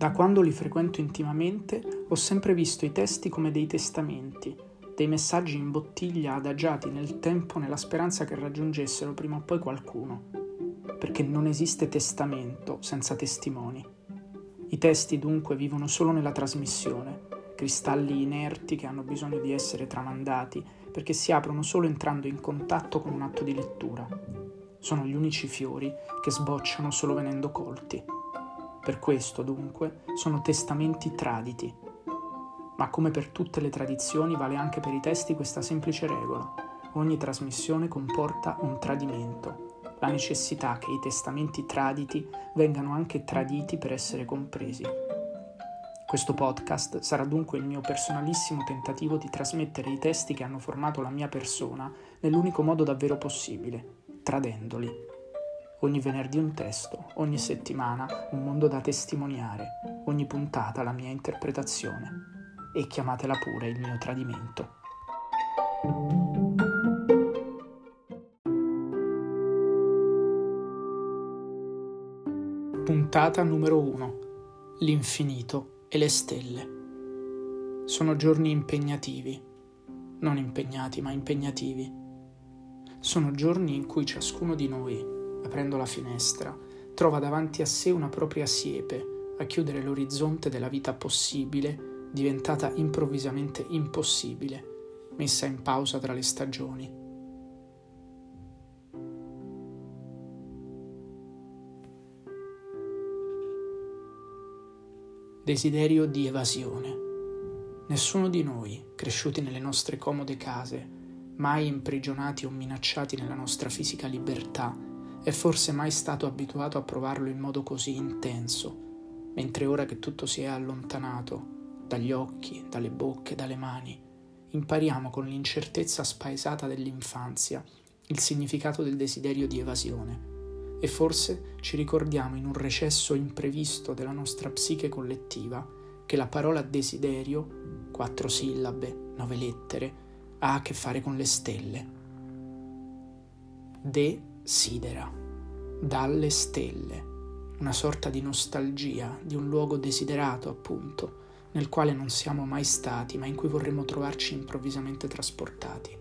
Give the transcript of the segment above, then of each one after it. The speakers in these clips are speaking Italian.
Da quando li frequento intimamente ho sempre visto i testi come dei testamenti, dei messaggi in bottiglia adagiati nel tempo nella speranza che raggiungessero prima o poi qualcuno, perché non esiste testamento senza testimoni. I testi dunque vivono solo nella trasmissione, cristalli inerti che hanno bisogno di essere tramandati perché si aprono solo entrando in contatto con un atto di lettura. Sono gli unici fiori che sbocciano solo venendo colti. Per questo, dunque, sono testamenti traditi. Ma come per tutte le tradizioni vale anche per i testi questa semplice regola. Ogni trasmissione comporta un tradimento, la necessità che i testamenti traditi vengano anche traditi per essere compresi. Questo podcast sarà dunque il mio personalissimo tentativo di trasmettere i testi che hanno formato la mia persona nell'unico modo davvero possibile, tradendoli. Ogni venerdì un testo, ogni settimana un mondo da testimoniare, ogni puntata la mia interpretazione. E chiamatela pure il mio tradimento. Puntata numero 1. L'infinito e le stelle. Sono giorni impegnativi, non impegnati ma impegnativi. Sono giorni in cui ciascuno di noi aprendo la finestra, trova davanti a sé una propria siepe a chiudere l'orizzonte della vita possibile, diventata improvvisamente impossibile, messa in pausa tra le stagioni. Desiderio di evasione. Nessuno di noi, cresciuti nelle nostre comode case, mai imprigionati o minacciati nella nostra fisica libertà, è forse mai stato abituato a provarlo in modo così intenso, mentre ora che tutto si è allontanato dagli occhi, dalle bocche, dalle mani, impariamo con l'incertezza spaesata dell'infanzia il significato del desiderio di evasione e forse ci ricordiamo in un recesso imprevisto della nostra psiche collettiva che la parola desiderio, quattro sillabe, nove lettere, ha a che fare con le stelle. De sidera, dalle stelle, una sorta di nostalgia di un luogo desiderato, appunto, nel quale non siamo mai stati, ma in cui vorremmo trovarci improvvisamente trasportati.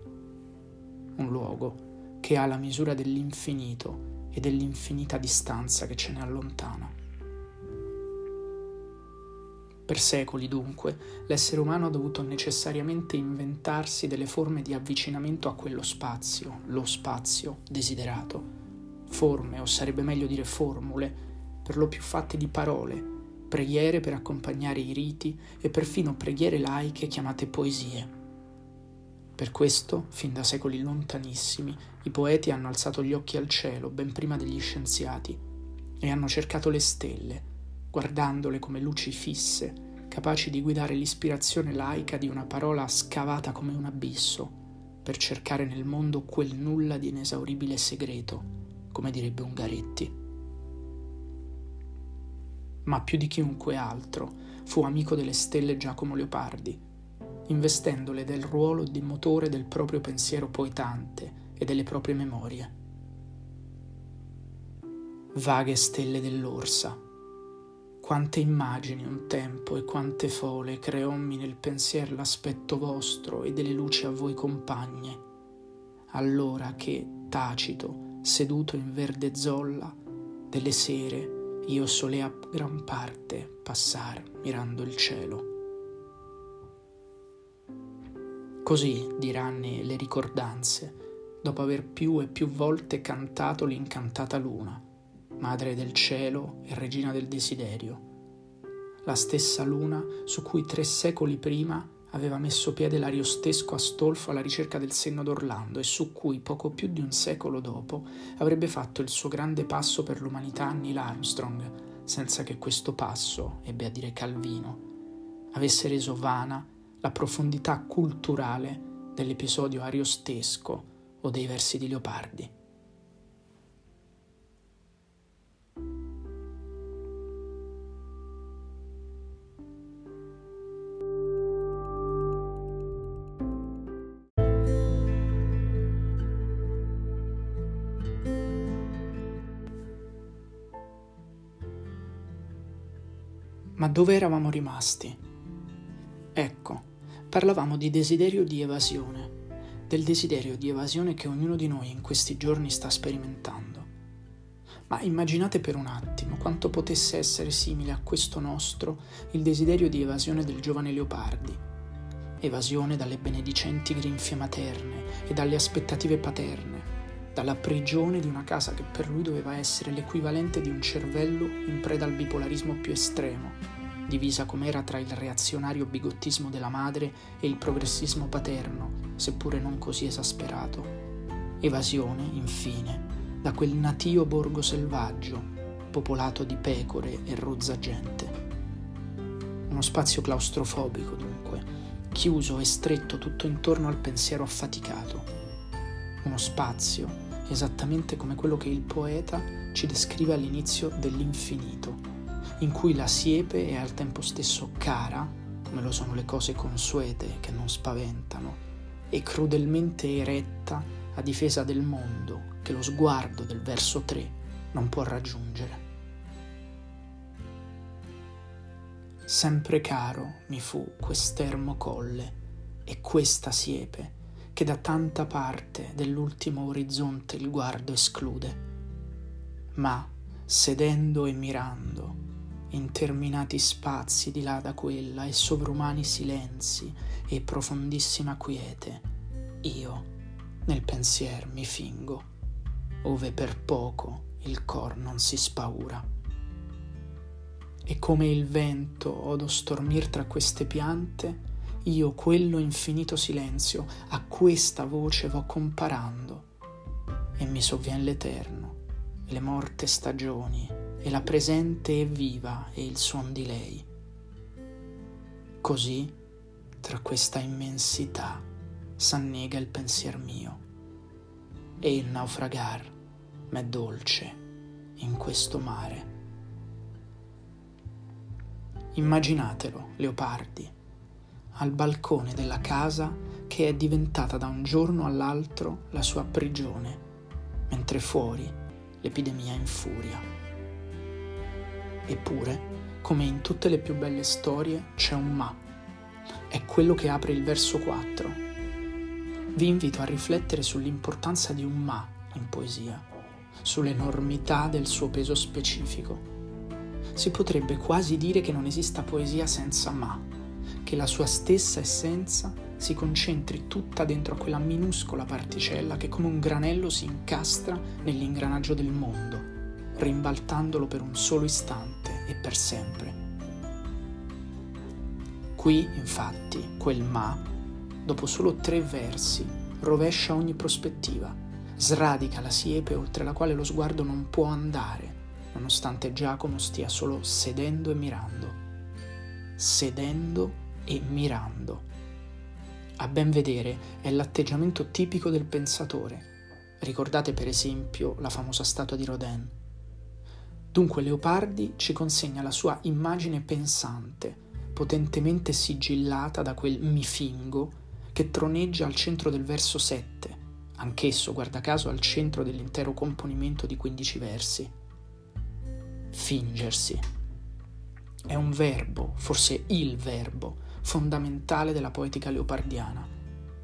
Un luogo che ha la misura dell'infinito e dell'infinita distanza che ce ne allontana. Per secoli, dunque, l'essere umano ha dovuto necessariamente inventarsi delle forme di avvicinamento a quello spazio, lo spazio desiderato. Forme, o sarebbe meglio dire formule, per lo più fatte di parole, preghiere per accompagnare i riti e perfino preghiere laiche chiamate poesie. Per questo, fin da secoli lontanissimi, i poeti hanno alzato gli occhi al cielo ben prima degli scienziati e hanno cercato le stelle, guardandole come luci fisse, capaci di guidare l'ispirazione laica di una parola scavata come un abisso, per cercare nel mondo quel nulla di inesauribile segreto, come direbbe Ungaretti. Ma più di chiunque altro fu amico delle stelle Giacomo Leopardi, investendole del ruolo di motore del proprio pensiero poetante e delle proprie memorie. Vaghe stelle dell'orsa, quante immagini un tempo e quante fole creommi nel pensier l'aspetto vostro e delle luci a voi compagne. Allora che, tacito, seduto in verde zolla, delle sere io solea gran parte passar mirando il cielo. Così diranne le ricordanze, dopo aver più e più volte cantato l'incantata luna madre del cielo e regina del desiderio, la stessa luna su cui tre secoli prima aveva messo piede l'ariostesco Astolfo alla ricerca del senno d'Orlando e su cui poco più di un secolo dopo avrebbe fatto il suo grande passo per l'umanità Neil Armstrong, senza che questo passo, ebbe a dire Calvino, avesse reso vana la profondità culturale dell'episodio ariostesco o dei versi di Leopardi. Ma dove eravamo rimasti? Ecco, parlavamo di desiderio di evasione, del desiderio di evasione che ognuno di noi in questi giorni sta sperimentando. Ma immaginate per un attimo quanto potesse essere simile a questo nostro il desiderio di evasione del giovane Leopardi. Evasione dalle benedicenti grinfie materne e dalle aspettative paterne, dalla prigione di una casa che per lui doveva essere l'equivalente di un cervello in preda al bipolarismo più estremo, divisa com'era tra il reazionario bigottismo della madre e il progressismo paterno, seppure non così esasperato. Evasione, infine, da quel natio borgo selvaggio, popolato di pecore e rozza gente. Uno spazio claustrofobico, dunque, chiuso e stretto tutto intorno al pensiero affaticato. Uno spazio esattamente come quello che il poeta ci descrive all'inizio dell'infinito, in cui la siepe è al tempo stesso cara, come lo sono le cose consuete che non spaventano, e crudelmente eretta a difesa del mondo che lo sguardo del verso 3 non può raggiungere. Sempre caro mi fu quest'ermo colle e questa siepe che da tanta parte dell'ultimo orizzonte il guardo esclude. Ma, sedendo e mirando, interminati spazi di là da quella e sovrumani silenzi e profondissima quiete, io nel pensier mi fingo, ove per poco il cor non si spaura. E come il vento odo stormir tra queste piante, io quello infinito silenzio a questa voce vo comparando, e mi sovvien l'eterno, e le morte stagioni, e la presente e viva e il suon di lei. Così, tra questa immensità, s'annega il pensier mio e il naufragar m'è dolce in questo mare. Immaginatelo, leopardi, al balcone della casa che è diventata da un giorno all'altro la sua prigione, mentre fuori l'epidemia infuria. Eppure, come in tutte le più belle storie, c'è un ma. È quello che apre il verso 4 vi invito a riflettere sull'importanza di un ma in poesia, sull'enormità del suo peso specifico. Si potrebbe quasi dire che non esista poesia senza ma, che la sua stessa essenza si concentri tutta dentro a quella minuscola particella che come un granello si incastra nell'ingranaggio del mondo, rimbaltandolo per un solo istante e per sempre. Qui, infatti, quel ma dopo solo tre versi, rovescia ogni prospettiva, sradica la siepe oltre la quale lo sguardo non può andare, nonostante Giacomo stia solo sedendo e mirando. Sedendo e mirando. A ben vedere è l'atteggiamento tipico del pensatore. Ricordate per esempio la famosa statua di Rodin. Dunque Leopardi ci consegna la sua immagine pensante, potentemente sigillata da quel mi fingo che troneggia al centro del verso 7, anch'esso, guarda caso, al centro dell'intero componimento di 15 versi. Fingersi. È un verbo, forse il verbo, fondamentale della poetica leopardiana,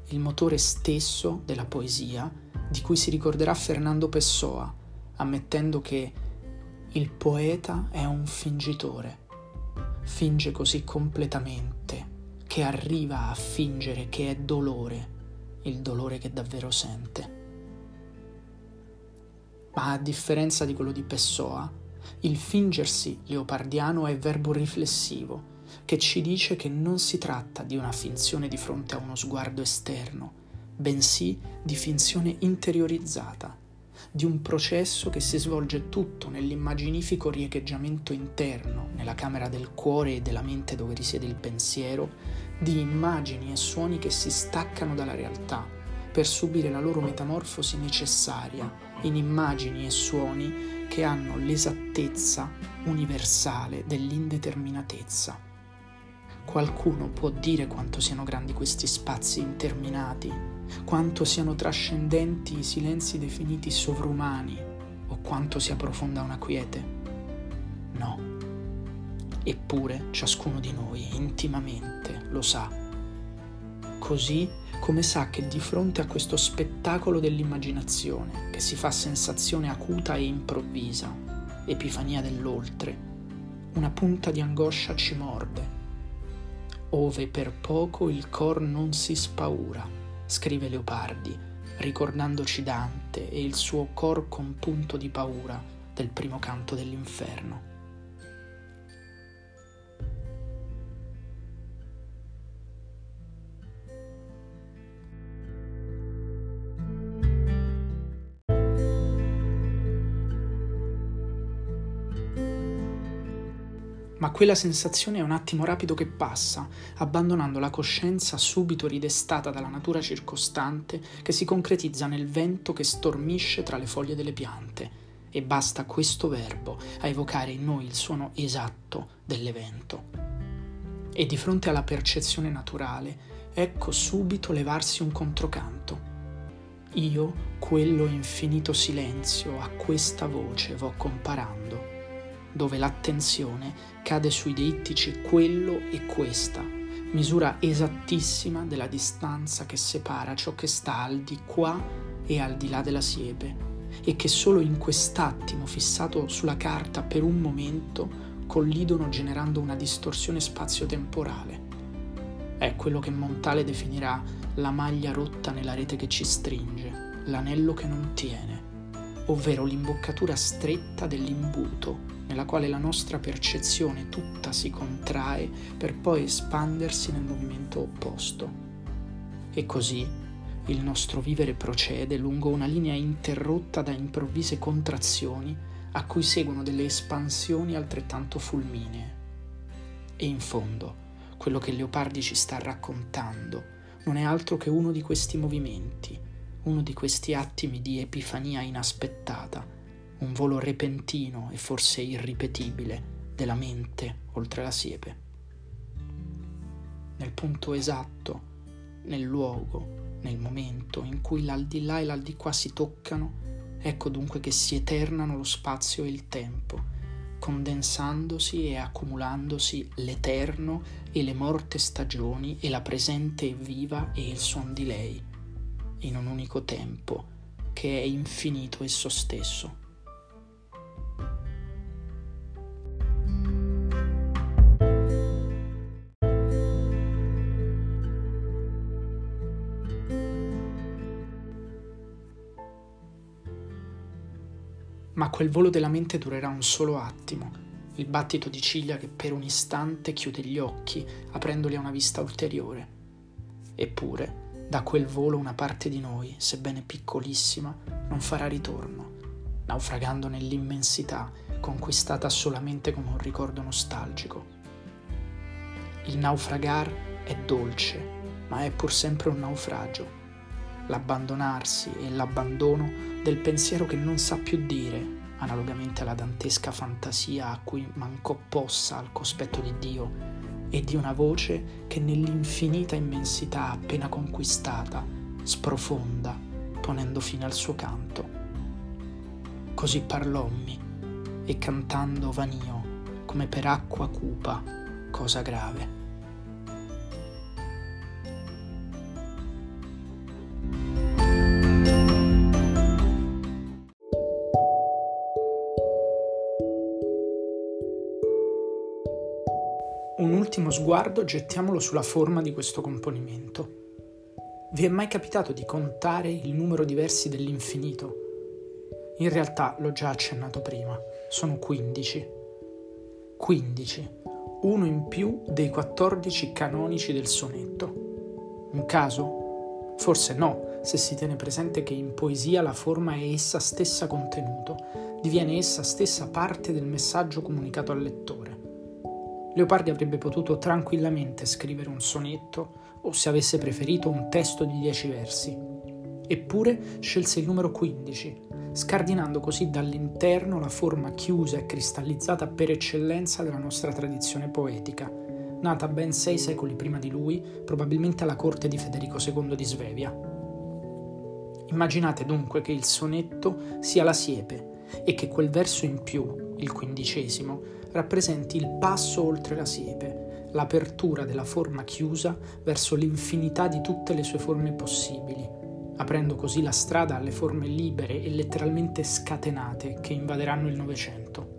il motore stesso della poesia di cui si ricorderà Fernando Pessoa, ammettendo che il poeta è un fingitore, finge così completamente che arriva a fingere che è dolore, il dolore che davvero sente. Ma a differenza di quello di Pessoa, il fingersi leopardiano è verbo riflessivo, che ci dice che non si tratta di una finzione di fronte a uno sguardo esterno, bensì di finzione interiorizzata, di un processo che si svolge tutto nell'immaginifico riecheggiamento interno, nella camera del cuore e della mente dove risiede il pensiero, di immagini e suoni che si staccano dalla realtà per subire la loro metamorfosi necessaria in immagini e suoni che hanno l'esattezza universale dell'indeterminatezza. Qualcuno può dire quanto siano grandi questi spazi interminati, quanto siano trascendenti i silenzi definiti sovrumani o quanto sia profonda una quiete? No. Eppure ciascuno di noi intimamente lo sa. Così come sa che di fronte a questo spettacolo dell'immaginazione, che si fa sensazione acuta e improvvisa, epifania dell'oltre, una punta di angoscia ci morde. Ove per poco il cor non si spaura, scrive Leopardi, ricordandoci Dante e il suo cor compunto di paura del primo canto dell'inferno. Ma quella sensazione è un attimo rapido che passa, abbandonando la coscienza subito ridestata dalla natura circostante che si concretizza nel vento che stormisce tra le foglie delle piante. E basta questo verbo a evocare in noi il suono esatto dell'evento. E di fronte alla percezione naturale, ecco subito levarsi un controcanto. Io, quello infinito silenzio, a questa voce vo comparando dove l'attenzione cade sui deittici quello e questa, misura esattissima della distanza che separa ciò che sta al di qua e al di là della siepe, e che solo in quest'attimo fissato sulla carta per un momento collidono generando una distorsione spazio-temporale. È quello che Montale definirà la maglia rotta nella rete che ci stringe, l'anello che non tiene, ovvero l'imboccatura stretta dell'imbuto nella quale la nostra percezione tutta si contrae per poi espandersi nel movimento opposto. E così il nostro vivere procede lungo una linea interrotta da improvvise contrazioni a cui seguono delle espansioni altrettanto fulminee. E in fondo, quello che Leopardi ci sta raccontando non è altro che uno di questi movimenti, uno di questi attimi di epifania inaspettata un volo repentino e forse irripetibile della mente oltre la siepe. Nel punto esatto, nel luogo, nel momento in cui l'aldilà e l'aldilà si toccano, ecco dunque che si eternano lo spazio e il tempo, condensandosi e accumulandosi l'eterno e le morte stagioni e la presente e viva e il suon di lei, in un unico tempo che è infinito esso stesso. Quel volo della mente durerà un solo attimo, il battito di ciglia che per un istante chiude gli occhi, aprendoli a una vista ulteriore. Eppure, da quel volo una parte di noi, sebbene piccolissima, non farà ritorno, naufragando nell'immensità, conquistata solamente come un ricordo nostalgico. Il naufragar è dolce, ma è pur sempre un naufragio l'abbandonarsi e l'abbandono del pensiero che non sa più dire, analogamente alla dantesca fantasia a cui mancò possa al cospetto di Dio, e di una voce che nell'infinita immensità appena conquistata sprofonda, ponendo fine al suo canto. Così parlommi, e cantando vanio, come per acqua cupa, cosa grave. Sguardo gettiamolo sulla forma di questo componimento. Vi è mai capitato di contare il numero di versi dell'infinito? In realtà l'ho già accennato prima, sono 15. 15, uno in più dei 14 canonici del sonetto. Un caso? Forse no, se si tiene presente che in poesia la forma è essa stessa contenuto, diviene essa stessa parte del messaggio comunicato al lettore. Leopardi avrebbe potuto tranquillamente scrivere un sonetto o, se avesse preferito, un testo di dieci versi. Eppure scelse il numero 15, scardinando così dall'interno la forma chiusa e cristallizzata per eccellenza della nostra tradizione poetica, nata ben sei secoli prima di lui, probabilmente alla corte di Federico II di Svevia. Immaginate dunque che il sonetto sia la siepe e che quel verso in più, il quindicesimo, rappresenti il passo oltre la siepe, l'apertura della forma chiusa verso l'infinità di tutte le sue forme possibili, aprendo così la strada alle forme libere e letteralmente scatenate che invaderanno il Novecento.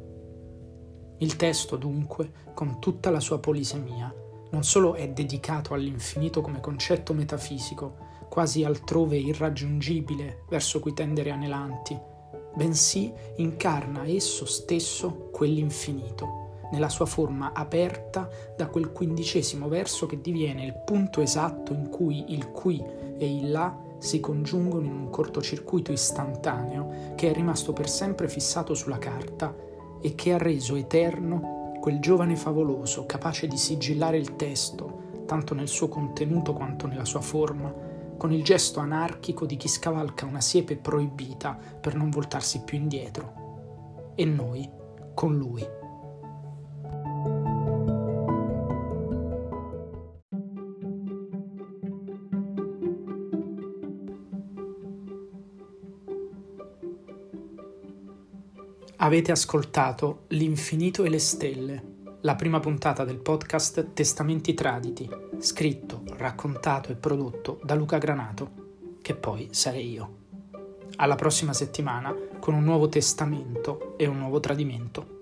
Il testo, dunque, con tutta la sua polisemia, non solo è dedicato all'infinito come concetto metafisico, quasi altrove irraggiungibile verso cui tendere anelanti, bensì incarna esso stesso quell'infinito, nella sua forma aperta da quel quindicesimo verso che diviene il punto esatto in cui il qui e il là si congiungono in un cortocircuito istantaneo che è rimasto per sempre fissato sulla carta e che ha reso eterno quel giovane favoloso capace di sigillare il testo, tanto nel suo contenuto quanto nella sua forma, con il gesto anarchico di chi scavalca una siepe proibita per non voltarsi più indietro. E noi con lui. Avete ascoltato L'infinito e le stelle, la prima puntata del podcast Testamenti Traditi, scritto, raccontato e prodotto da Luca Granato, che poi sarei io. Alla prossima settimana con un nuovo testamento e un nuovo tradimento.